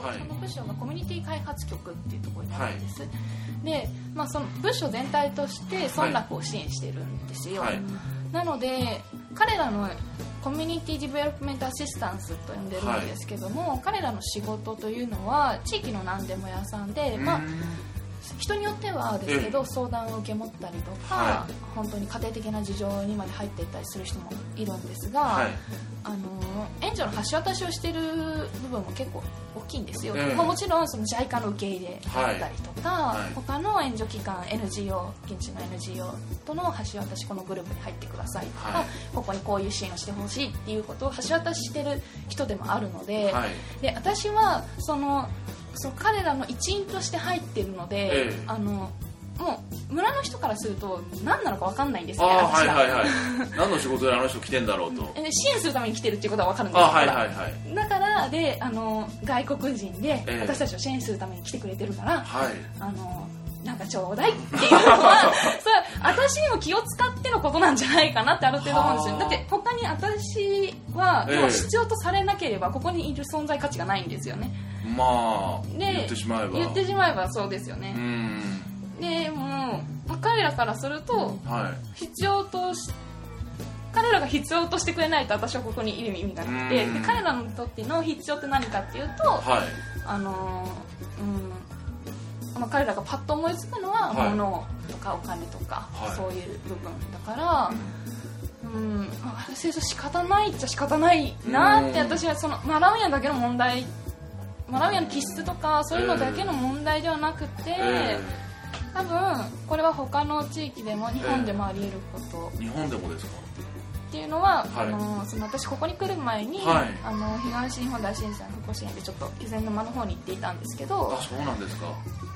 部署がコミュニティ開発局っていうところになるんです、で、まあ、その部署全体として村落を支援してるんですよ、はい。なので彼らの community development assistants と呼んでるんですけども、彼らの仕事というのは地域の何でも屋さんで、まあ、人によってはですけど、相談を受け持ったりとか、は本当に家庭的な事情にまで入っていったりする人もいるんですが、はい。あの援助の橋渡しをしている部分も結構大きいんですよ、ええ。まあ、もちろんその JICA の受け入れだったりとか、はい。はい。他の援助機関 NGO 現地の NGO との橋渡しこのグループに入ってくださいとか、はい。ここにこういう支援をしてほしいっていうことを橋渡ししてる人でもあるので,、はい。で私はそのその彼らの一員として入ってるので、ええ。あのもう村の人からすると何なのか分かんないんですねああはいはいはい。何の仕事であの人来てんだろうと。え支援するために来てるっていうことは分かるんですあよはいはいはい。だからであの外国人でええ。私たちを支援するために来てくれてるから、はい。あのなんかちょうだいっていうのはそれ私にも気を使ってのことなんじゃないかなってある程度思うんですよ。はあだって他に私は必要とされなければここにいる存在価値がないんですよね。まあで言ってしまえば。言ってしまえばそうですようね、ん。でもまあ彼らからするとはい。必要とし彼らが必要としてくれないと私はここにいる意味がなくてうん。で彼らにとっての必要って何かっていうと、はい。あのーうんまあ、彼らがパッと思いつくのははい。物とかお金とか、はい。そういう部分だから、うんまあ、私は仕方ないっちゃ仕方ないなってうん。私はそのマラウイアンだけの問題マラウイアンの気質とかそういうのだけの問題ではなくて、え多分これは他の地域でも日本でもあり得ること。え日本でもですか？っていうのは、はい。あのその私ここに来る前に、はい。あの東日本大震災の復興支援でちょっと気仙沼の方に行っていたんですけどあそうなんですか。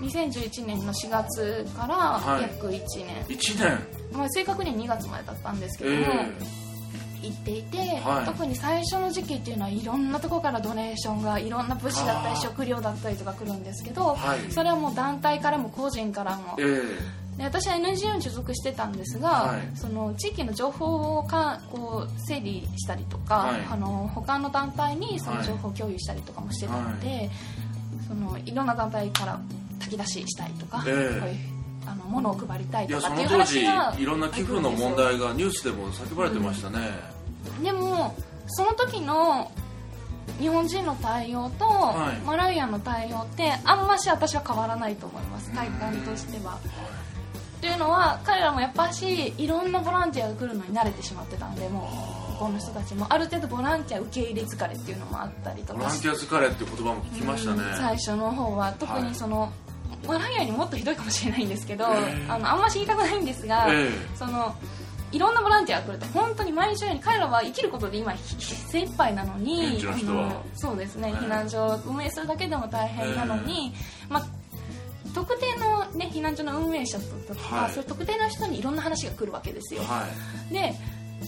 2011年の4月からはい。約1年、1年。まあ、正確には2月までだったんですけえども、え。行っていて、はい。特に最初の時期っていうのはいろんなところからドネーションがいろんな物資だったり食料だったりとか来るんですけど、はい。それはもう団体からも個人からもえで私は NGO に所属してたんですが、はい。その地域の情報をかこう整理したりとか、はい。あの他の団体にその情報共有したりとかもしてたので、そのいろんな団体から炊き出ししたいとか、ええ。こういうあの物を配りたいとかっていう話がいろんな寄付の問題がニュースでも叫ばれてましたね。でもその時の日本人の対応と、はい。マラウイアンの対応ってあんまし私は変わらないと思います。体感としては。っていうのは彼らもやっぱしいろんなボランティアが来るのに慣れてしまってたんでもう向こうの人たちもある程度ボランティア受け入れ疲れっていうのもあったりとかボランティア疲れっていう言葉も聞きましたね。うん最初の方は特にその、マラウイアンにもっとひどいかもしれないんですけど、ええ。あのあんまし言いたくないんですが、えそのいろんなボランティアが来ると本当に毎日のように彼らは生きることで今ひ精一杯なのにそうですね、ええ。避難所を運営するだけでも大変なのに、まあ、特定の、ね、避難所の運営者とか、はい。そういう特定の人にいろんな話が来るわけですよ、はい。で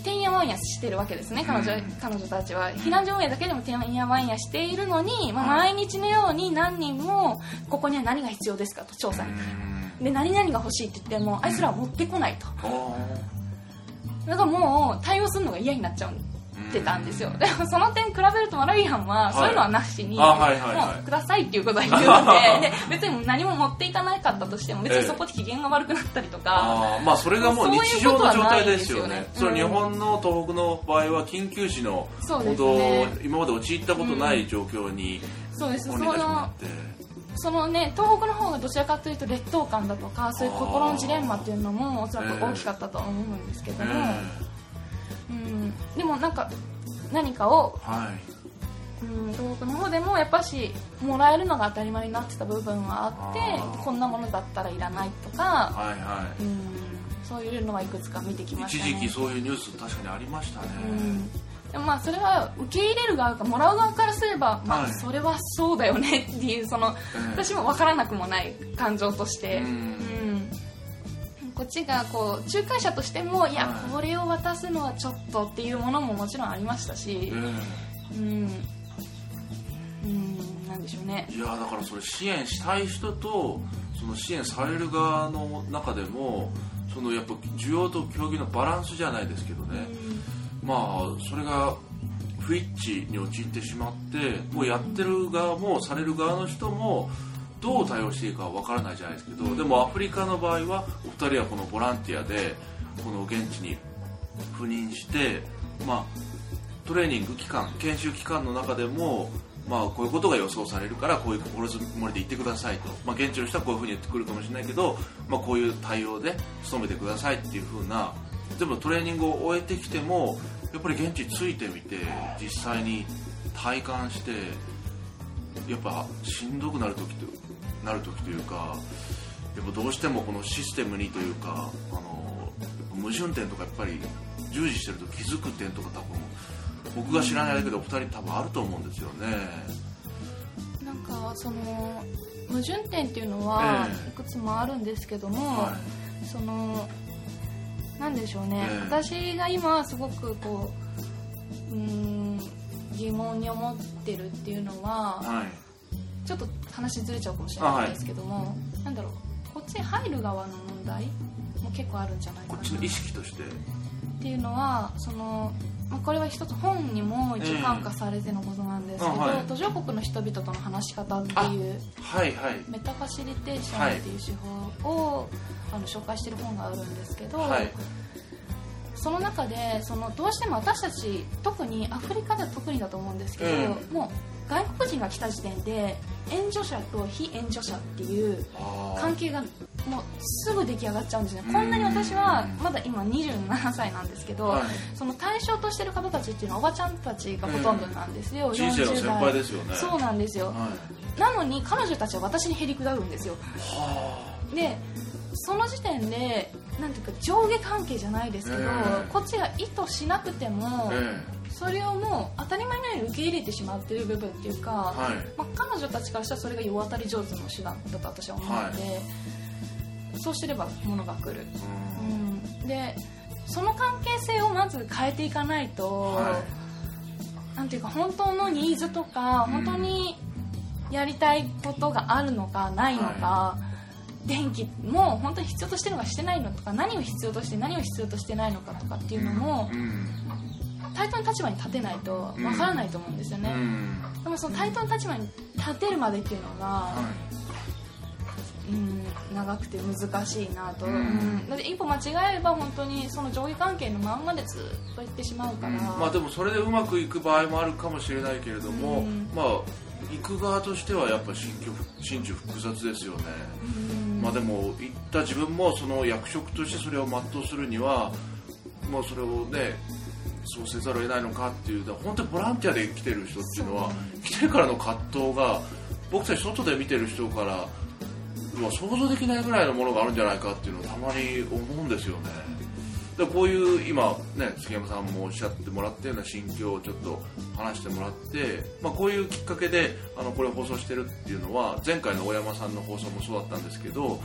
てんやわんやしてるわけですね彼女,、うん。彼女たちは。避難所運営だけでもてんやわんやしているのに、まあ、はい。毎日のように何人もここには何が必要ですかと調査に。うん。で何々が欲しいって言ってもあいつらは持ってこないと。あだからもう対応するのが嫌になっちゃってたんですよ。でもその点比べるとマラウイアンはそういうのはなしに、あはいはいはい。もうくださいっていうことは言ってるの でで別に何も持っていかなかったとしても別にそこで機嫌が悪くなったりとか、あーまあそれがもう日常の状態ですよね。そういうことはないですよね。それ日本の東北の場合は緊急時の本当ね。今まで陥ったことない状況にそうです。そのそのね東北の方がどちらかというと劣等感だとかそういう心のジレンマっていうのもおそらく大きかったとは思うんですけども、うん、でもなんか何かを、はい。うん、東北の方でもやっぱしもらえるのが当たり前になってた部分はあってこんなものだったらいらないとか、はいはうん、そういうのはいくつか見てきいましたね。一時期そういうニュース確かにありましたね、うん。でもまあそれは受け入れる側かもらう側からすれば、まあ、はいそれはそうだよねっていうその、ええ。私も分からなくもない感情として、うん。うんこっちがこう仲介者としてもいや、はい。これを渡すのはちょっとっていうものももちろんありましたし、えうん、うん、なんでしょうね。えいやだからそれ支援したい人とその支援される側の中でもそのやっぱ需要と供給のバランスじゃないですけどね、まあそれが不一致に陥ってしまってもうやってる側もされる側の人もどう対応していいかわからないじゃないですけどでもアフリカの場合はお二人はこのボランティアでこの現地に赴任してまあトレーニング期間研修期間の中でもまあこういうことが予想されるからこういう心づもりで言ってくださいと、まあ、現地の人はこういうふうに言ってくるかもしれないけど、まあ、こういう対応で努めてくださいっていうふうなでもトレーニングを終えてきてもやっぱり現地ついてみて実際に体感してやっぱしんどくなる時となる時というかやっぱどうしてもこのシステムにというかあの矛盾点とかやっぱり従事してると気づく点とか多分僕が知らないだけでお二人多分あると思うんですよね。なんかその矛盾点っていうのはええ。いくつもあるんですけども、はそのなんでしょうね、ええ。私が今すごくこううーん疑問に思ってるっていうのは、はいちょっと話ずれちゃうかもしれないんですけども、なんだろうこっちに入る側の問題も結構あるんじゃないかな。こっちの意識としてっていうのはその、まあ、これは一つ本にも一応感化されてのことなんですけど、ええあはい。途上国の人々との話し方っていうはいはい。メタファシリテーションっていう手法を、あの紹介してる本があるんですけど、はい。その中でそのどうしても私たち特にアフリカでは特にだと思うんですけど、えもう外国人が来た時点で援助者と非援助者っていう関係がもうすぐ出来上がっちゃうんですね。うん。こんなに私はまだ今27歳なんですけど、はい。その対象としてる方たちっていうのはおばちゃんたちがほとんどなんですよ、人生の先輩ですよね。そうなんですよ、はい。なのに彼女たちは私にへりくだるんですよ。はでその時点でなんていうか上下関係じゃないですけど、ええ。こっちが意図しなくても、あえそれをもう当たり前のように受け入れてしまっている部分っていうか、はい。まあ、彼女たちからしたらそれが世渡り上手の手段だと私は思うので、そうすれば物が来る、えうん。うん、でその関係性をまず変えていかないと、はなんていうか本当のニーズとかうん。本当にやりたいことがあるのかないのか、は電気も本当に必要としてるのかしてないのとか何を必要として何を必要としてないのかとかっていうのもうん対等の立場に立てないとわからないと思うんですよね、うん。でもその対等の立場に立てるまでっていうのが、はうん、長くて難しいなと、うん。うん。だって一歩間違えれば本当にその上下関係のまんまでずっと行ってしまうから、まあでもそれでうまくいく場合もあるかもしれないけれども、うん。まあ行く側としてはやっぱ心境心中複雑ですよね、うん。まあでも行った自分もその役職としてそれを全うするにはもうそれをねそうせざるを得ないのかっていう本当にボランティアで来てる人っていうのは来てからの葛藤が僕たち外で見てる人から想像できないぐらいのものがあるんじゃないかっていうのをたまに思うんですよね。でこういう今ね杉山さんもおっしゃってもらったような心境をちょっと話してもらって、まあ、こういうきっかけであのこれを放送してるっていうのは前回の大山さんの放送もそうだったんですけど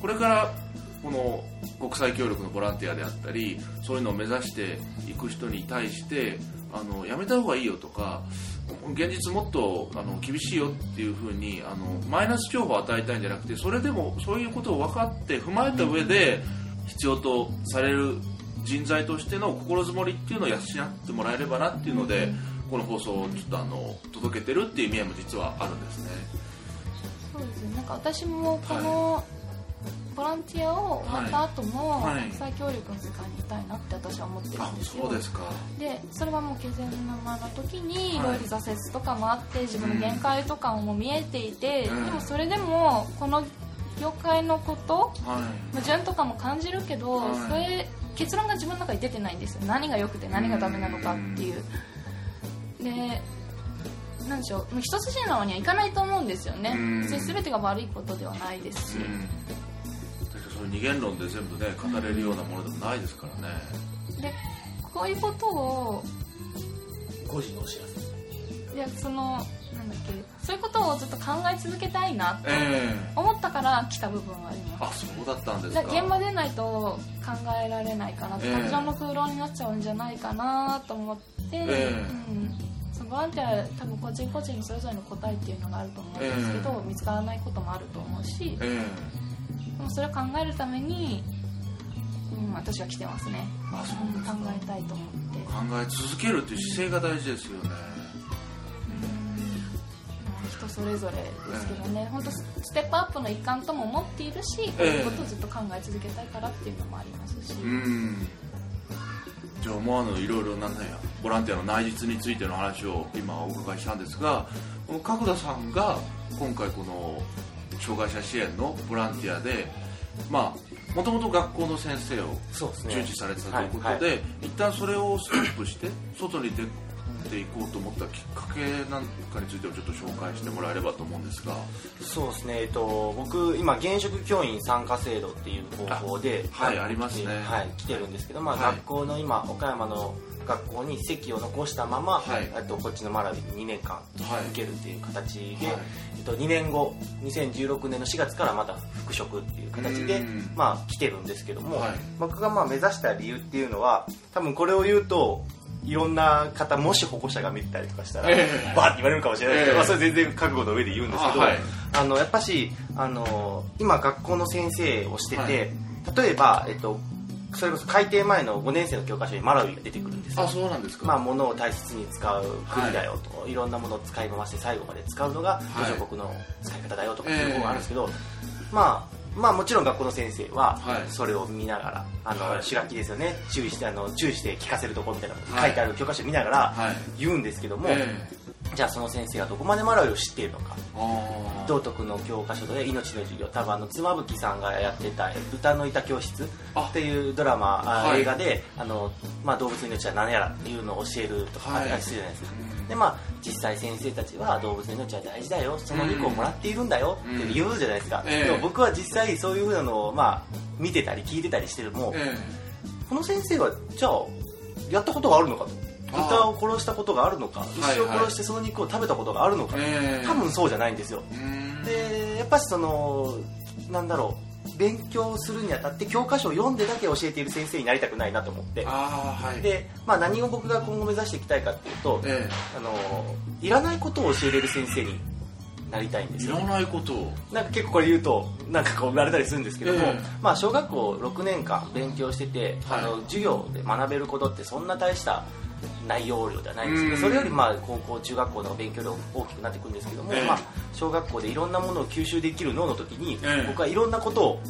これからこの国際協力のボランティアであったりそういうのを目指していく人に対してあのやめた方がいいよとか現実もっとあの厳しいよっていうふうにあのマイナス情報を与えたいんじゃなくてそれでもそういうことを分かって踏まえた上で必要とされる人材としての心づもりっていうのを養ってもらえればなっていうので、この放送をちょっとあの届けてるっていう意味合いも実はあるんですね。そうですねなんか私もこのボランティアを終わった後も、は国際協力の世界にいたいなって私は思ってるあんですよそうですか。でそれはもう気仙沼の時にいはい。ろいろ挫折とかもあって自分の限界とかも見えていて、うん。でもそれでもこの業界のことはい。矛盾とかも感じるけど、はい。それ結論が自分の中に出てないんですよ。何が良くて何がダメなのかっていう。でなんでしょう。もう一筋縄にはいかないと思うんですよね。うん。別に全てが悪いことではないですし、二元論で全部ね語れるようなものでもないですからね。でこういうことを5時のお知らせいやそのなんだっけそういうことをずっと考え続けたいなとえ思ったから来た部分はありえます。あそうだったんですか。現場でないと考えられないかなええ。感情の空論になっちゃうんじゃないかなと思って、えうん、そのボランティア多分個人個人にそれぞれの答えっていうのがあると思うんですけど、え見つからないこともあると思うしでえもそれを考えるために、うん、私は来てますね、あそううん考えたいと思って。え考え続けるっていう姿勢が大事ですよね。人それぞれですけどね、本当ステップアップの一環とも思っているし、こうええいうことをずっと考え続けたいからっていうのもありますし、うん。じゃあ思わぬいろいろなんだやボランティアの内実についての話を今お伺いしたんですがこの角田さんが今回この障害者支援のボランティアでまあもともと学校の先生を従事されてたということで、はいはい。一旦それをストップして外に出ていこうと思ったきっかけなんかについてをちょっと紹介してもらえればと思うんですが。そうですね、えっと、僕今現職教員参加制度っていう方法であはいありますね。はい、来てるんですけど、まあはい。学校の今岡山の学校に席を残したまま、はい。とこっちのマラウィに2年間はい。受けるっていう形で、はい。えっと、2年後2016年の4月からまた復職っていう形でうん。まあ来てるんですけども、はい。僕がまあ目指した理由っていうのは多分これを言うといろんな方もし保護者が見てたりとかしたら、ええ。バーって言われるかもしれないですけど、ええ。まあ、それ全然覚悟の上で言うんですけどあはい。あのやっぱしあの今学校の先生をしてて、はい。例えば、えっと、それこそ改訂前の5年生の教科書にマラウィが出てくるんです。よあそうなんですか、まあ、物を大切に使う国だよと、い、ろんなものを使い回して最後まで使うのが途上国の使い方だよとかいうのがあるんですけど、まあまあもちろん学校の先生ははい。それを見ながら、あの、はい。主楽器ですよね。注意してあの注意して聞かせるところみたいな書いてある教科書を見ながらはい。言うんですけども、えじゃあその先生がどこまでマラウイを知っているのか。道徳の教科書で命の授業多分あの妻夫木さんがやってた「歌の板教室」っていうドラマあはい。映画であの、まあ、動物の命は何やらっていうのを教えるとかあはいったりするじゃないですか、でまあ実際先生たちは動物の命は大事だよその肉をもらっているんだよって言うじゃないですか、うんええ。でも僕は実際そういうふうなのを、まあ、見てたり聞いてたりしてるも、えこの先生はじゃあやったことがあるのかと豚を殺したことがあるのかはい牛を殺してその肉を食べたことがあるのか、ええ。多分そうじゃないんですよ。でやっぱしそのなんだろう勉強するにあたって教科書を読んでだけ教えている先生になりたくないなと思って。はい。で、まあ、何を僕が今後目指していきたいかっていうとえあのいらないことを教えれる先生になりたいんですいらないことを。なんか結構これ言うとなんかこう言われたりするんですけども、ええ。まあ、小学校6年間勉強してて、はい。あの授業で学べることってそんな大した内容量ではないんですけどうん。それよりまあ高校中学校の勉強量大きくなっていくんですけども、ええまあ、小学校でいろんなものを吸収できる脳の時に、ええ僕はいろんなことを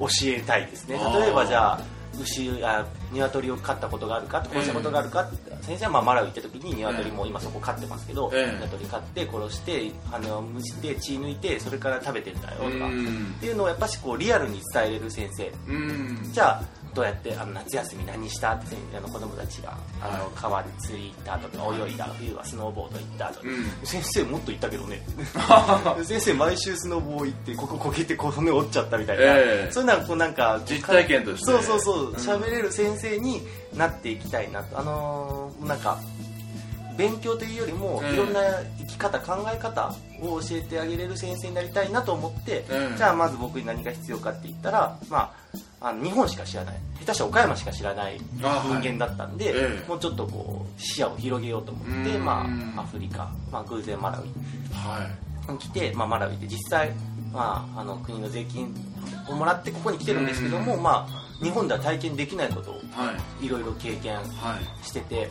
教えたいですね。例えばじゃあ牛あ鶏を飼ったことがあるか殺したことがあるかって、先生はまあマラウイ行った時に鶏も今そこ飼ってますけど、ええ鶏飼って殺してあの蒸して血抜いてそれから食べてんだよとか、うっんていうのをやっぱしこうリアルに伝えれる先生。うん。じゃあどうやってあの夏休み何したって先あの子供たちがあのはい。川で釣り行ったとか泳いだ冬はスノーボード行ったとか、うん。先生もっと行ったけどね。先生毎週スノボー行ってこここけて骨折っちゃったみたいな、ええ。そういうのはこうなんか実体験として。そうそうそう。うん。喋れる先生になっていきたいなと。あのーなんか勉強というよりもええいろんな生き方考え方を教えてあげれる先生になりたいなと思って、ええじゃあまず僕に何が必要かって言ったら、まあ、あの日本しか知らない。下手したら岡山しか知らない人間だったんで、ええ。もうちょっとこう視野を広げようと思って、うん。まあ、アフリカ、まあ、偶然マラウイはい。に来て、まあ、マラウイで実際、まあ、あの国の税金をもらってここに来てるんですけども、うん。まあ、日本では体験できないことをはい。いろいろ経験はい。してて、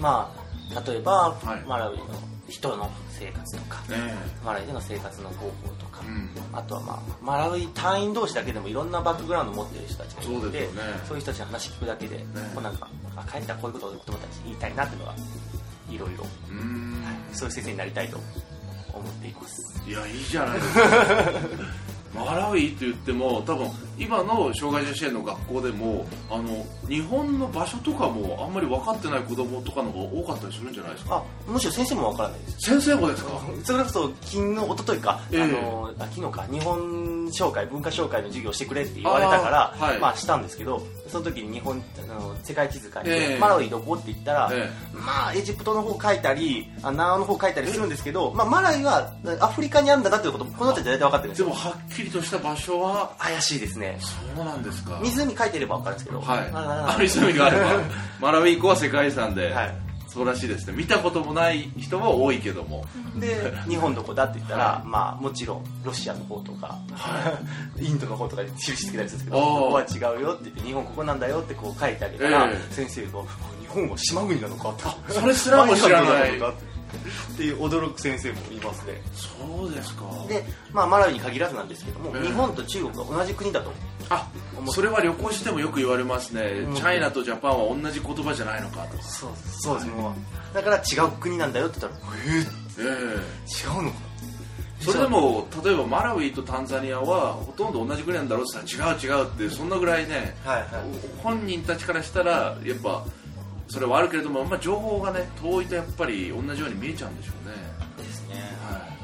まあ、例えば、はい。マラウイの人の生活とかえ。マラウイでの生活の方法とか、うん。あとは、まあ、マラウイ隊員同士だけでもいろんなバックグラウンドを持ってる人たちがいるのでそういう人たちの話聞くだけで、こうなんかあ帰ったらこういうことを子供たちに言いたいなっていうのがいろいろそういう先生になりたいと思っています。いやいいじゃないですか マラウイって言っても多分今の障害者支援の学校でもあの日本の場所とかもあんまり分かってない子供とかの方が多かったりするんじゃないですか？あむしろ先生もわからないです。先生もですか？それこそ昨日一昨日か、ええ。あのあ昨日か。日本紹介文化紹介の授業をしてくれって言われたからはい。まあしたんですけどその時に日本あの世界地図書いて、ええ。マラウイどこって言ったら、えまあエジプトの方書いたりあ南欧の方書いたりするんですけど、まあ、マラウイはアフリカにあるんだなっていうことこの人たち大体分かってるんですよ。でもはっきりとした場所は怪しいですね。そうなんですか。湖書いてれば分かるんですけど。はい。ああ湖があればマラウイ湖は世界遺産で、はい。そうらしいですね。見たこともない人も多いけども。で日本どこだって言ったら、はい。まあもちろんロシアの方とか、インドの方とかで印つけたりするんですけどここは違うよって言って日本ここなんだよってこう書いてあげたら、ええ。先生があ日本は島国なのかってそれすらも知らないっていう驚く先生もいますね。そうですか。で、まあ、マラウイに限らずなんですけども、ええ。日本と中国が同じ国だと。あそれは旅行してもよく言われますね、うんチャイナとジャパンは同じ言葉じゃないのかとか。そうそうです。もうだから違う国なんだよって言ったらええー、違うの？かえそれでも例えばマラウイとタンザニアはほとんど同じ国なんだろうって言ったら違う違うってそんなぐらいねはいはい。本人たちからしたらやっぱそれはあるけれども、まあ、情報がね遠いとやっぱり同じように見えちゃうんでしょうね。ですね。はい。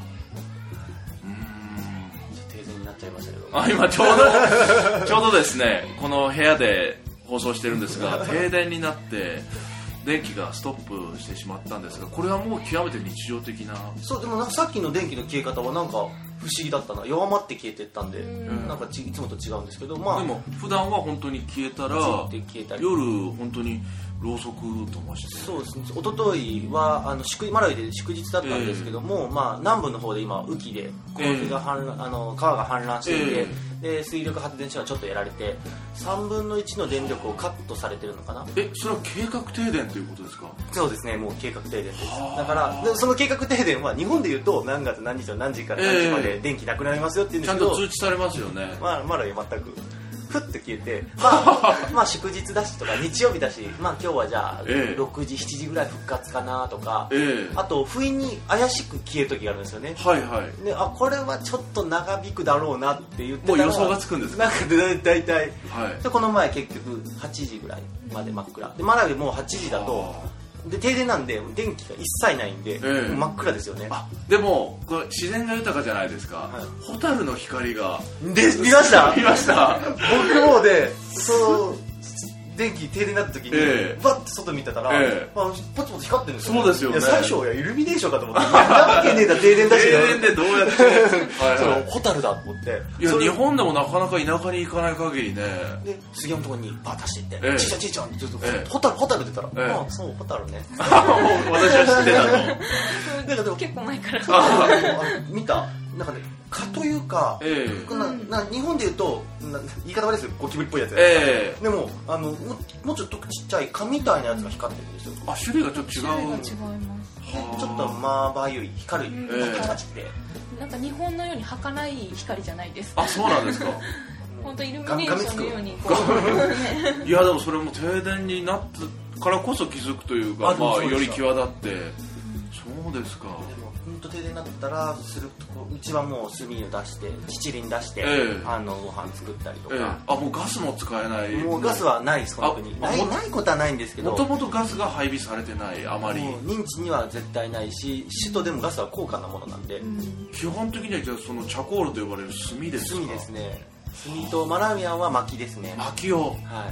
うーんちょっと停電になっちゃいましたけど。あ今ちょうど ちょうどですねこの部屋で放送してるんですが停電になって電気がストップしてしまったんですがこれはもう極めて日常的な。そうでもさっきの電気の消え方はなんか不思議だったな。弱まって消えてったんで、なんかちいつもと違うんですけどまあ。でも普段は本当に消えたら夜本当にろうそくともしてそうですね。一昨日はあの祝マラウイで祝日だったんですけども、まあ、南部の方で今雨季で洪水が氾濫、あの川が氾濫していて、で水力発電所がちょっとやられて3分の1の電力をカットされてるのかな？えそれは計画停電ということですか？そうですねもう計画停電です。はあ。だからでその計画停電は日本でいうと何月何日の何時から何時まで電気なくなりますよって言うんちゃんですけど、と通知されますよね。まあ、まだ全くふって消えて、まあ、まあ祝日だしとか日曜日だし、まあ、今日はじゃあええ。6時7時ぐらい復活かなとか、ええ。あと不意に怪しく消える時があるんですよね。はいはい。であこれはちょっと長引くだろうなって言ってもう予想がつくんですか？なんかで大体。はい。でこの前結局8時ぐらいまで真っ暗。でマラウイもう8時だとで停電なんで電気が一切ないんで、う真っ暗ですよね。あでもこれ自然が豊かじゃないですか、い。ホタルの光がで見ました？見ました。僕もでそう電気停電になった時に、ええ。バッて外見てたら、ええ。まあ、ポツポツ光ってるんですよ、そうですよ最初いやイルミネーションかと思ってなわけねえだ停電だし停電でどうやって。は いそはいのホタルだと思って。いや日本でもなかなか田舎に行かない限りね。で杉山のところにバッ出していってええ「ちいちゃんちいちゃん」ちょっとええ。ホタルホタルって言ったら「ええ。ああそうホタルね」私は知ってたと なんかでも結構前から。見た？なんかね蚊というか、ええ。なな日本で言うとな言い方悪いですよゴキブリっぽいやつ、ええ。でもあのももうちょっとちっちゃい蚊みたいなやつが光ってるんですよ。あ種類がちょっと違種類が違いうます。でちょっとまばゆい光るええパチパチってなんか日本のように儚い光じゃないですあそうなんですか。本当イルミネーションのようにこう。いやでもそれも停電になったからこそ気づくというかまあより際立って。そうですかでも本当停電になったらするとこううちはもう炭を出して七輪出して、ええ。あのご飯作ったりとええ。か、あもうガスも使えないもうガスはないですこの国。ないないことはないんですけど。もともとガスが配備されてないあまり。認知には絶対ないし首都でもガスは高価なものなんで、基本的にはじゃあそのチャコールと呼ばれる炭ですか？炭ですね。炭とマラミアンは薪ですね。は薪を。い。は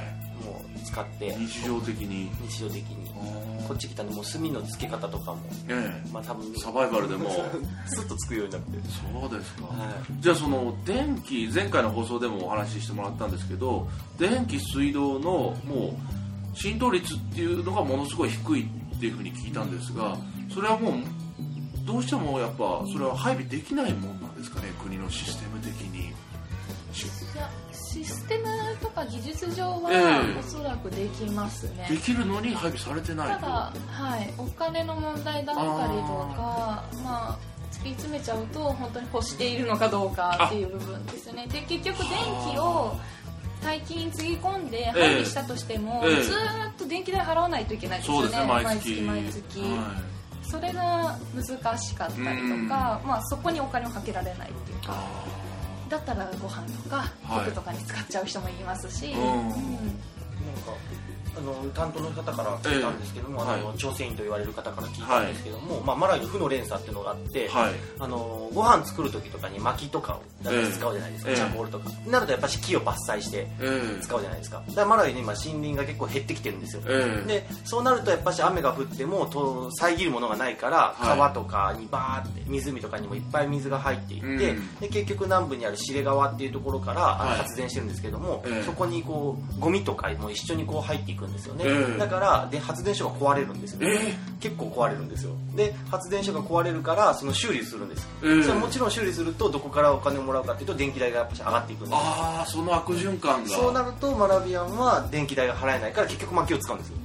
い。もう使って。日常的に。日常的に。あこっち来たんでもう炭のつけ方とかもえまあ多分えサバイバルでも。スッとつくようになって。そうですか、はい。じゃあその電気前回の放送でもお話ししてもらったんですけど電気水道のもう浸透率っていうのがものすごい低いっていうふうに聞いたんですがそれはもうどうしてもやっぱそれは配備できないもんなんですかね国のシステム的にテムとか技術上はええ。おそらくできますね、できるのに配備されてないと。ただ、はい、お金の問題だったりとかまあ突き詰めちゃうと本当に欲しているのかどうかっていう部分ですね。で結局電気を大金につぎ込んで配備したとしても、ええ。ずーっと電気代払わないといけないんですよね。ね毎月。毎月はそれが難しかったりとか、まあ、そこにお金をかけられないっていうかだったらご飯とかはい。服とかに使っちゃう人もいますし、いうん。なんかあの担当の方から聞いたんですけども、ええ。あのはい。調整員と言われる方から聞いたんですけども、まあ、マライの負の連鎖っていうのがあって、はい。あのご飯作る時とかに薪とかを使うじゃないですか、ええ。チャーコールとか、なるとやっぱり木を伐採してええ。使うじゃないですか。だからマライの今森林が結構減ってきてるんですよ、ええ。でそうなるとやっぱし雨が降ってもと遮るものがないからはい。川とかにバーって湖とかにもいっぱい水が入っていって、うん。で結局南部にあるシ川っていうところからあのはい。発電してるんですけども、ええ。そこにこうゴミとかも一緒にこう入っていくんですよね、ええだからで発電所が壊れるんですよ、え結構壊れるんですよ。で発電所が壊れるからその修理するんです、ええそれはもちろん修理するとどこからお金をもらうかっていうと電気代がやっぱし上がっていくんですああその悪循環が。そうなるとマラビアンは電気代が払えないから結局薪を使うんですよ。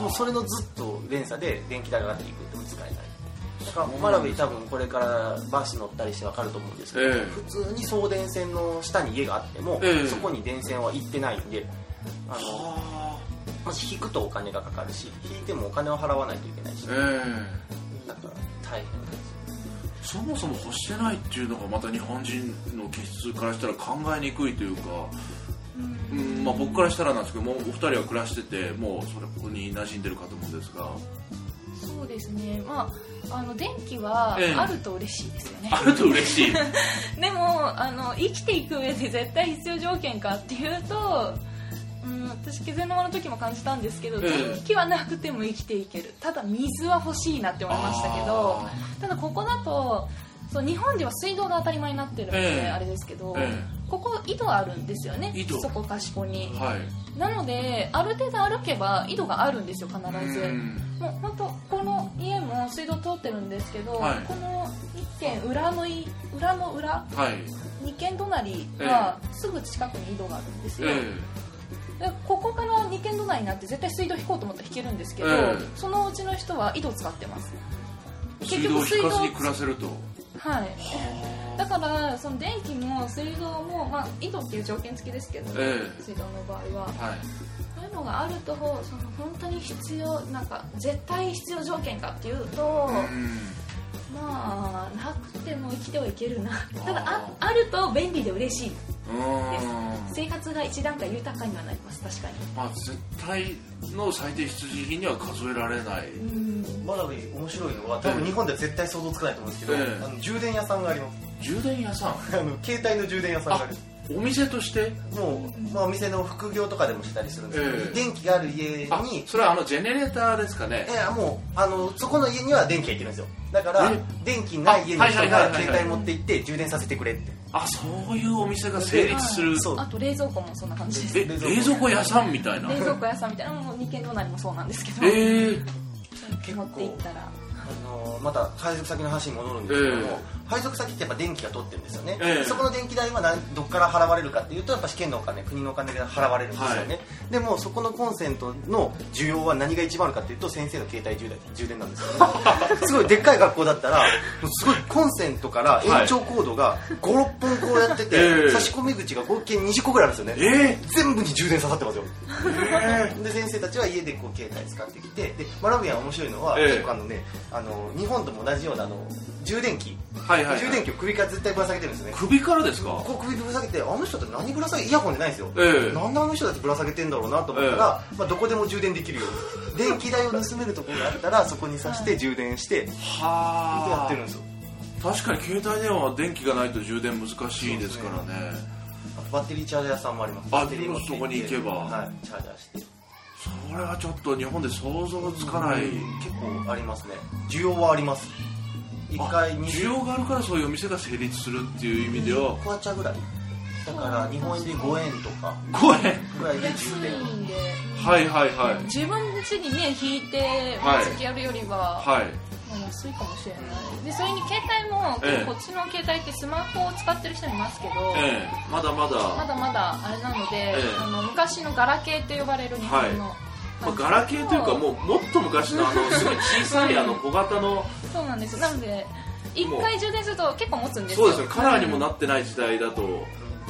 もうそれのずっと連鎖で電気代が上がっていくっても使えない。だからマラビ多分これからバス乗ったりして分かると思うんですけど、ええ。普通に送電線の下に家があっても、ええ。そこに電線は行ってないんであのはまず引くとお金がかかるし引いてもお金を払わないといけないしあえ。だから大変です。そもそも欲してないっていうのがまた日本人の気質からしたら考えにくいというか、うん。まあ、僕からしたらなんですけどもうお二人は暮らしててもうそれここに馴染んでるかと思うんですが。そうですね。まああの電気はええ。あると嬉しいですよね、あると嬉しい。でもあの生きていく上で絶対必要条件かっていうと、うん、私気仙沼の時も感じたんですけど、ええ電気はなくても生きていける。ただ水は欲しいなって思いましたけどあただここだとそう日本では水道が当たり前になってるので、ええあれですけど、えここ井戸あるんですよね井戸。そこかしこに、はい。なのである程度歩けば井戸があるんですよ必ず、うん。もう本当この家も水道通ってるんですけど、はい。この一軒裏のい裏の裏はい。二軒隣はすぐ近くに井戸があるんですよ、えでここから二軒隣になって絶対水道引こうと思ったら引けるんですけど、ええ。そのうちの人は井戸使ってます。え水道を引かずに暮らせると。はい。だからその電気も水道も、まあ、井戸っていう条件付きですけど、ええ。水道の場合は。はい。そういうのがあるとその本当に必要なんか絶対必要条件かっていうと、うん。まあなくても生きてはいけるな。ただああると便利で嬉しいうん。生活が一段階豊かにはなります。確かに。まあ絶対の最低必需品には数えられない。うん。マラビ面白いのは多分日本では絶対想像つかないと思うんですけど、ええ。あの充電屋さんがあります。充電屋さん？あの携帯の充電屋さんがある。お店として？もう、まあ、お店の副業とかでもしたりするんですけど、ええ。電気がある家あにそれはあのジェネレーターですかね？ええもうあのそこの家には電気がいってるんですよ。だからえ電気ない家の人が携帯持って行って充電させてくれってあそういうお店が成立する。あと冷蔵庫もそんな感じです。え冷蔵庫屋さんみたいな。冷蔵庫屋さんみたいな。もう二軒隣もそうなんですけど、えー、結構持っていったら。あのまた配属先の話に戻るんですけども、え配属先ってやっぱ電気が取ってるんですよね、ええ。そこの電気代は何どっから払われるかっていうとやっぱ試験のお金国のお金で払われるんですよね、でもそこのコンセントの需要は何が一番あるかっていうと先生の携帯充電。充電なんですよね。すごいでっかい学校だったらすごいコンセントから延長コードが56本こうやってて、ええ。差し込み口が合計20個ぐらいあるんですよね。え全部に充電刺さってますよ。えで先生たちは家でこう携帯使ってきてでマラビアン面白いのは、ええ。結構あのねあの日本とも同じようなあの充電器、はいはい、はい、充電器を首から絶対ぶら下げてるんですよね。首からですか？こう首ぶら下げてあの人って何ぶら下げイヤホンでないんですよ、ええ。なんであの人たちぶら下げてんだろうなと思ったら、まあ、どこでも充電できるように。電気代を盗めるところがあったらそこに挿して充電してではあ。やってるんですよ。確かに携帯電話は電気がないと充電難しいですからね。あとバッテリーチャージャー屋さんもあります。あバッテリー持ってそこに行けば。はい、チャージャーしてそれはちょっと日本で想像つかない、結構ありますね。需要はあります。一回あ20需要があるからそういうお店が成立するっていう意味では。コアチャぐらい。だから日本円で5円とか。5円？ぐらいで安充電いんではいはいはい。自分家にね引いてはい。毎月やるよりは、はい。まあ安いかもしれない。でそれに携帯も、ええ。こっちの携帯ってスマホを使ってる人いますけど、えまだまだ。まだまだあれなので、ええ。あの昔のガラケーと呼ばれる日本の、まあ、ガラケーというかもうもっと昔のあの すごい小さいあの小型の。そうなんですなので一回充電すると結構持つんですよ。そうですねカラーにもなってない時代だと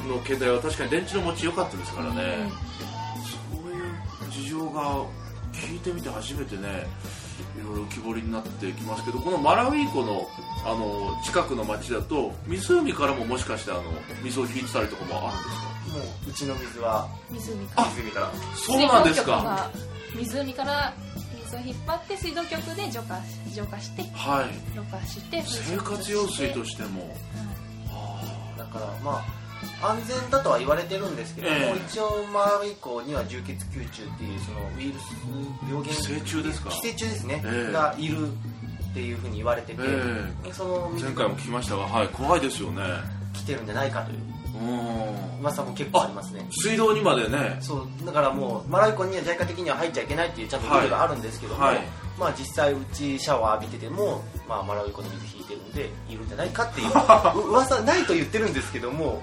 の携帯は確かに電池の持ち良かったですからね、そういう事情が聞いてみて初めてね。いろいろ浮き彫りになってきますけどこのマラウィ湖のあの近くの町だと湖からももしかしてあの水を引いてたりとかもあるんですか？もううちの水は湖から。湖から。そうなんですか。水道局が湖から水を引っ張って水道局で浄化浄化してはい。ろ過して生活用水としても。だからまあ安全だとは言われてるんですけども、え。え一応マラウイ湖には充血球虫っていうそのウイルス病原寄生虫ですか？寄生虫ですね、ええ。がいるっていうふうに言われてて、えその水前回も聞きましたがはい怖いですよね。来てるんじゃないかといううん。噂も結構ありますね。水道にまでね。そうだからもうマラウイ湖には在家的には入っちゃいけないっていうちゃんとルールがあるんですけども、はい。まあ実際うちシャワー浴びてても、まあ、マラウイ湖の水引いてるんでいるんじゃないかっていうう 噂ないと言ってるんですけども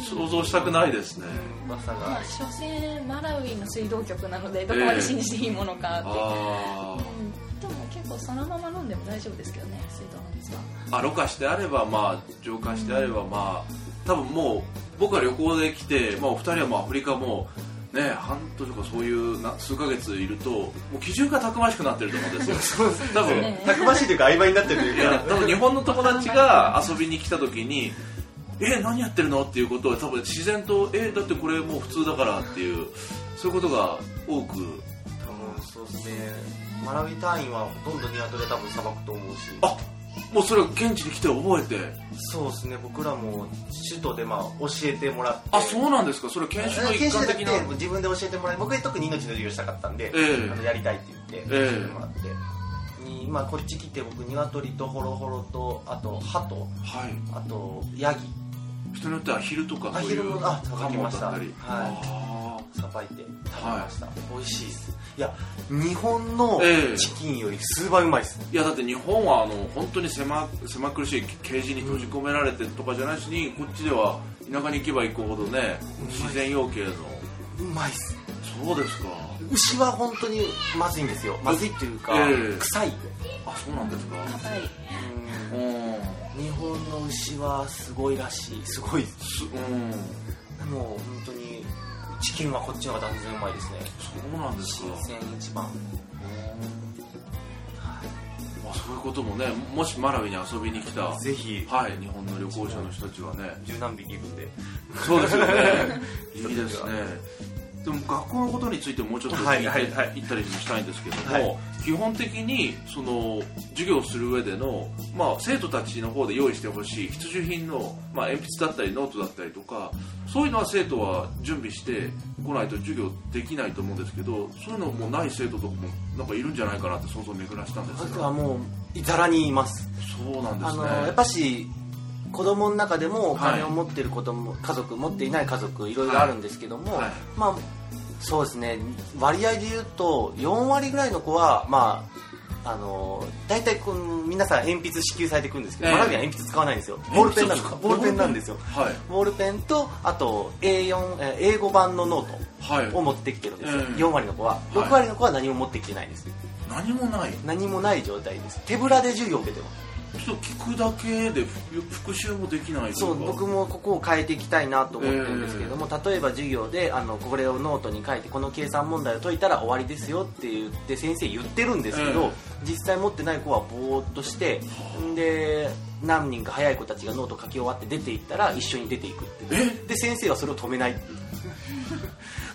想像したくないですね。まあ所詮マラウイの水道局なのでどこまで信じていいものかって、あうんでも結構そのまま飲んでも大丈夫ですけどね水道の水は。ーあろ過してあればまあ浄化してあればまあ多分もう僕は旅行で来て、まあ、お二人はもうアフリカもね半年とかそういうな数ヶ月いるともう基準がたくましくなってると思うんですよ。多分ねたくましいというか曖昧になってるというか。多分日本の友達が遊びに来た時に「え何やってるの?」っていうことは多分自然と「えだってこれもう普通だから」っていうそういうことが多く。多分そうですね。マラウイ隊員はほとんどニワトリは多分さばくと思うし。あもうそれを現地に来て覚えて。そうですね。僕らも首都でまあ教えてもらって。あそうなんですか。それ研修の一環的な。自分で教えてもらい僕は特に命の授業したかったんで、ええ。あのやりたいって言って教え。ええてもらって、にまあ、こっち来て僕ニワトリとホロホロとあとハトはい。あとヤギ人によってはアヒルとかアヒルもあカさばきました。モだったり、はあさばいて食べました、美味しいです。いや日本のええ。チキンより数倍うまいです、ーいやだって日本はあの本当に狭狭苦しいケージに閉じ込められてとかじゃないしにこっちでは田舎に行けば行くほどね自然養鶏の。うまいっす。そうですか牛は本当にまずいんですよ。まずいっていうか、ええ。臭いあそうなんですか。硬い。うん。日本の牛はすごいらしい。すごい。すうん。もう本当にチキンはこっちの方が断然うまいですね。そうなんですか。新鮮一番。まあ、そういうこともねもしマラウイに遊びに来たぜひ。はい日本の旅行者の人たちはね。十何匹いるんで。そうですよね。いいですねでも学校のことについてもうちょっと聞いてはいはい。はいいったりもしたいんですけども、はい。基本的にその授業をする上での、まあ、生徒たちの方で用意してほしい必需品の、まあ、鉛筆だったりノートだったりとかそういうのは生徒は準備してこないと授業できないと思うんですけどそういうのもない生徒とかもなんかいるんじゃないかなって想像を巡らしたんです僕がはもうざらにいます。そうなんですね。あのやっぱし子供の中でもお金を持ってる子供、家族持っていない家族いろいろあるんですけども、はい。まあそうですね。割合で言うと4割ぐらいの子はまああの大体この皆さん鉛筆支給されてくるんですけど、ええ。マラビアは鉛筆使わないんですよ。ボールペンなんですボールペンなんですよ。はい。ボールペンとあと A4 えー英語版のノーはい。トを持ってきてるんですよ、ええ。4割の子は。はい。6割の子は何も持ってきてないです、何もない。何もない状態です。手ぶらで授業を受けてますと聞くだけでふ復習もできないそうか。僕もここを変えていきたいなと思ってるんですけれども、例えば授業であのこれをノートに書いてこの計算問題を解いたら終わりですよって言って先生言ってるんですけど、え実際持ってない子はぼーっとしてんで何人か早い子たちがノート書き終わって出ていったら一緒に出ていくってえ？で先生はそれを止めない。っていう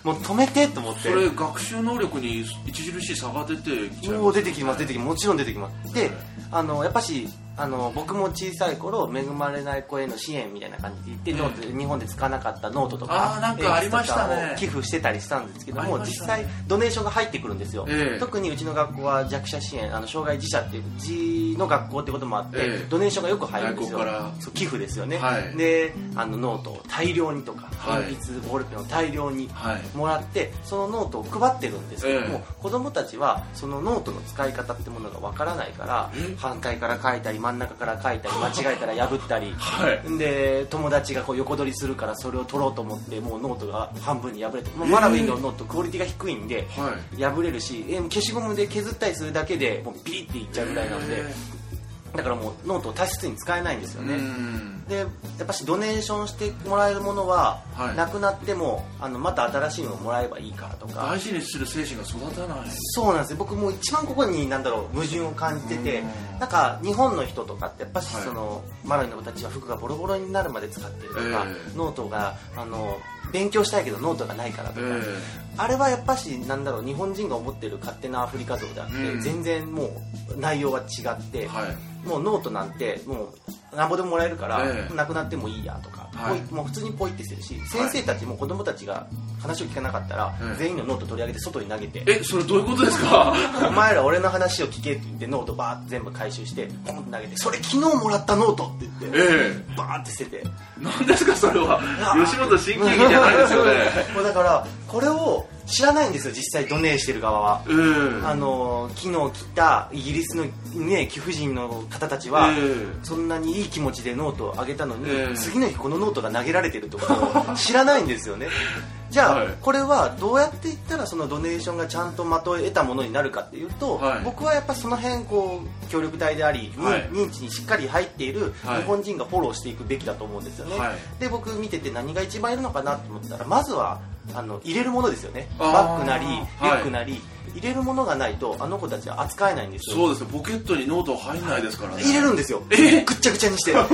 もう止めてと思って。それ学習能力に著しい差が出てきちゃいもう出てきます出てきます。もちろん出てきます。であのやっぱしあの僕も小さい頃恵まれない子への支援みたいな感じで言って、ノートで日本で使わなかったノートとかなんかありましたね。寄付してたりしたんですけども、ね。実際 donation が入ってくるんですよ、ええ。特にうちの学校は弱者支援あの障害児者っていう児の学校ってこともあって、ええ。 donation がよく入るんですよ。そう寄付ですよね、はい。であのノートを大量にとかはい。鉛筆、ボールペンを大量にはい。もらってそのノートを配ってるんですけども、え。子供たちはそのノートの使い方ってものがわからないからえ？反対から書いたり真ん中から書いたり 間違えたら破ったり。はい。で友達がこう横取りするからそれを取ろうと思ってもうノートが半分に破れて、もうマラウィのノートクオリティが低いんではい。破れるしえ消しゴムで削ったりするだけでもうピリっていっちゃうぐらいなのでだからもうノートを大切に使えないんですよね、うんでやっぱし donation してもらえるものは、はい。なくなってもあのまた新しいのをもらえばいいからとか。大事にする精神が育たない。そうなんですよ。僕もう一番ここになんだろう矛盾を感じててうん。なんか日本の人とかってやっぱしはい。その、マラウイの子たちは服がボロボロになるまで使ってるとか、ええ。ノートがあの勉強したいけどノートがないからとか、えあれはやっぱしなんだろう日本人が思ってる勝手なアフリカ像であって、うん。全然もう内容は違って、えはいもうノートなんてもうなんぼでももらえるから、ええ。なくなってもいいやとか、はい。もう普通にポイってしてるし先生たちも子供たちが話を聞かなかったら、ええ。全員のノート取り上げて外に投げて。えそれどういうことですか？お前ら俺の話を聞けって言ってノートバーって全部回収してポンって投げてそれ昨日もらったノートって言ってえバーって捨てて。え何ですかそれは？吉本新喜劇じゃないですよね。もうだからこれを知らないんですよ実際 donate してる側は。ええあの昨日来たイギリスの、ね、貴婦人の方たちは、えそんなにいい気持ちでノートをあげたのに、ええ次の日このノートが投げられてるとを 知らないんですよね。じゃあ、はい。これはどうやっていったらそのドネーションがちゃんと的を得たものになるかっていうと、はい。僕はやっぱその辺こう協力隊であり、はい。現地にしっかり入っているはい。日本人がフォローしていくべきだと思うんですよね、はい。で僕見てて何が一番いるのかなと思ったらまずはあの入れるものですよね。バッグなりリはい。ュックなり、入れるものがないとあの子たちは扱えないんですよ。そうですねポケットにノート入んないですからね。入れるんですよ。え？ぐっちゃぐちゃにして。それも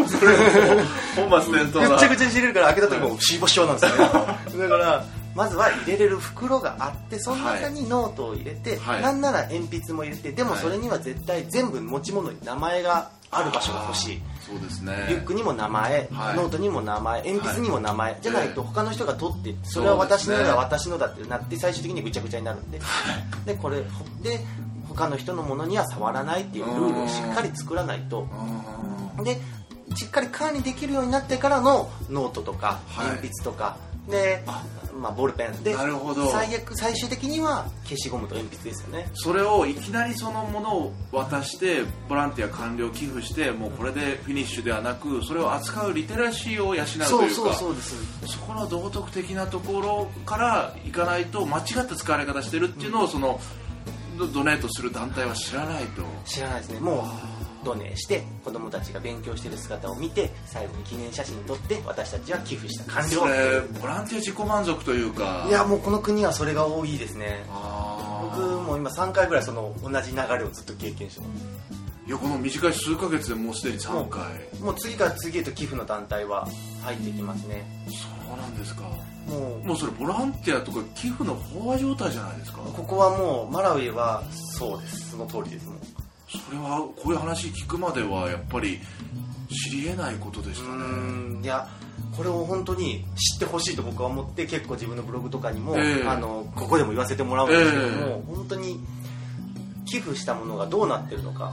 本末転倒な。ぐっちゃぐちゃにして入れるから開けた時もうシーボショーなんですよね。だからまずは入れれる袋があってその中にノートを入れて、はい。なんなら鉛筆も入れてでもそれには絶対全部持ち物に名前がある場所が欲しいそうですね。リュックにも名前、はい。ノートにも名前鉛筆にも名前、いじゃないと他の人が取ってそれは私のだ私のだってなって最終的にぐちゃぐちゃになるんで。でこれで他の人のものには触らないっていうルールをしっかり作らないと。あでしっかり管理できるようになってからのノートとかはい。鉛筆とか、でまあ、ボールペン。でなるほど。最悪最終的には消しゴムと鉛筆ですよね。それをいきなりそのものを渡してボランティア完了寄付してもうこれでフィニッシュではなくそれを扱うリテラシーを養うというかそうそうそうです。そこの道徳的なところからいかないと間違った使われ方してるっていうのをそのドドネートする団体は知らないと。知らないですね。もうドネーして子供たちが勉強してる姿を見て最後に記念写真撮って私たちは寄付した完了ボランティア自己満足というか。いやもうこの国はそれが多いですね。あ僕も今3回ぐらいその同じ流れをずっと経験してます。ーいやこの短い数ヶ月でもうすでに3回。もう次から次へと寄付の団体は入ってきますね。そうなんですか。もう。もうそれボランティアとか寄付の飽和状態じゃないですか。ここはもうマラウイはそうです。その通りですもうそれはこういう話聞くまではやっぱり知り得ないことでしうたね。いやこれを本当に知ってほしいと僕は思って結構自分のブログとかにも、ええ。あのここでも言わせてもらうんですけども、え本当に寄付したものがどうなってるのか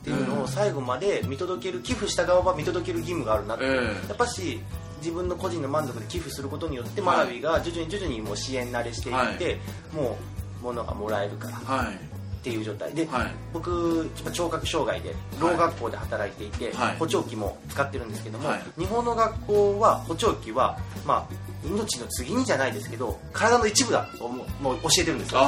っていうのを最後まで見届ける寄付した側は見届ける義務があるなって、ええ。やっぱし自分の個人の満足で寄付することによって、はい。マラウィが徐々に徐々にもう支援慣れしていって、はい。もう物がもらえるから。っはいていう状態。で、はい。僕今聴覚障害でろう学校で働いていて、はい。補聴器も使ってるんですけども、はい。日本の学校は補聴器は、まあ、命の次にじゃないですけど体の一部だともう教えてるんですよ。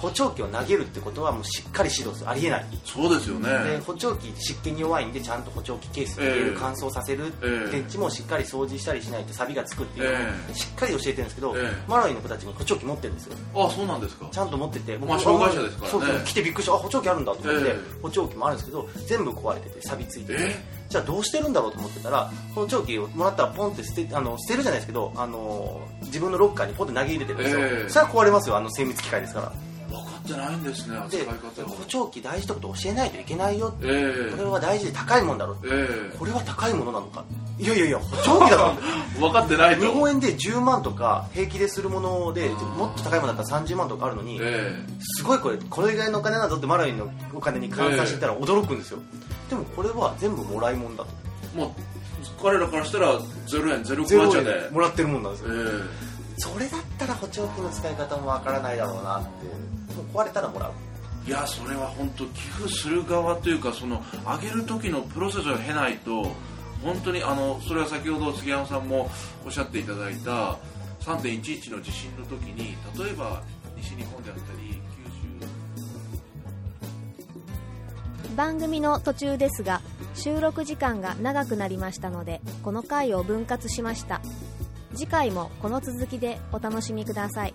補聴器を投げるってことはもうしっかり指導する。ありえない。そうですよね。で補聴器湿気に弱いんでちゃんと補聴器ケースに入れる、ええ乾燥させる、ええ。電池もしっかり掃除したりしないとサビがつくっていうのをええ。しっかり教えてるんですけど、ええ。マラウイの子たちに補聴器持ってるんですよ。あそうなんですか。ちゃんと持ってて僕まあ障害者ですからね。そうそう来てびっくりしたあ補聴器あるんだと思って、ええ。補聴器もあるんですけど全部壊れてて錆びついてて、えじゃあどうしてるんだろうと思ってたら補聴器をもらったらポンって捨てあの捨てるじゃないですけどあの自分のロッカーにポンって投げ入れてるんですよ、ええ。それは壊れますよあの精密機械ですからってないんですね扱でい方を補聴器大事ってことを教えないといけないよえこれは大事で高いもんだろう。ええ。これは高いものなのか。いやいやいや補聴器だぞえ 分かってないと。日本円で10万とか平気でするものでもっと高いものだったら30万とかあるのに、えすごいこれこれぐらいのお金なんだぞってマラウイのお金に換算してたら驚くんですよ、でもこれは全部もらいもんだと。えもう彼らからしたら0円0ゼロコマチャでもらってるもんなんですえよ、えそれだったら補聴器の使い方もわからないだろうなって。もう壊れたらもらう。いやそれは本当寄付する側というかその上げる時のプロセスを経ないと本当にあのそれは先ほど杉山さんもおっしゃっていただいた3.11の地震の時に例えば西日本であったり九州。番組の途中ですが収録時間が長くなりましたのでこの回を分割しました次回もこの続きでお楽しみください。